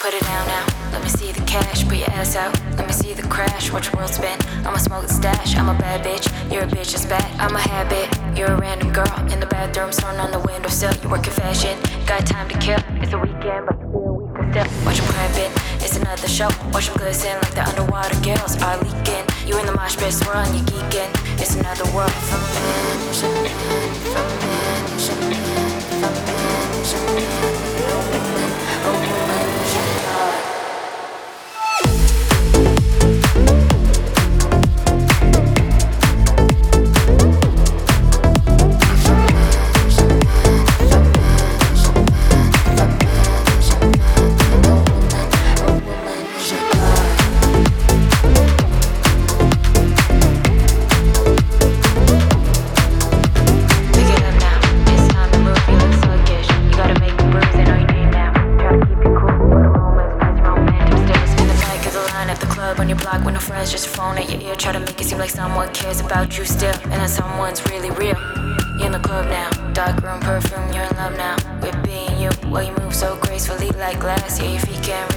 Put it down now. Let me see the cash. Put your ass out. Let me see the crash. Watch the world spin. I'm a smoke stash. I'm a bad bitch. You're a bitch that's bad. I'm a habit. You're a random girl in the bathroom, sitting on the windowsill. You work in fashion. Got time to kill. It's a weekend, but you feel weak still. Watch them cramping. It's another show. Watch them glisten like the underwater girls are leaking. You in the mosh pit swirling, you geeking. It's another world for men. On your block with no friends. Just a phone at your ear. Try to make it seem like someone cares about you still. And that someone's really real. You're in the club now. Dark room perfume. You're in love now. With being you. Well, you move so gracefully like glass. Yeah, your feet can't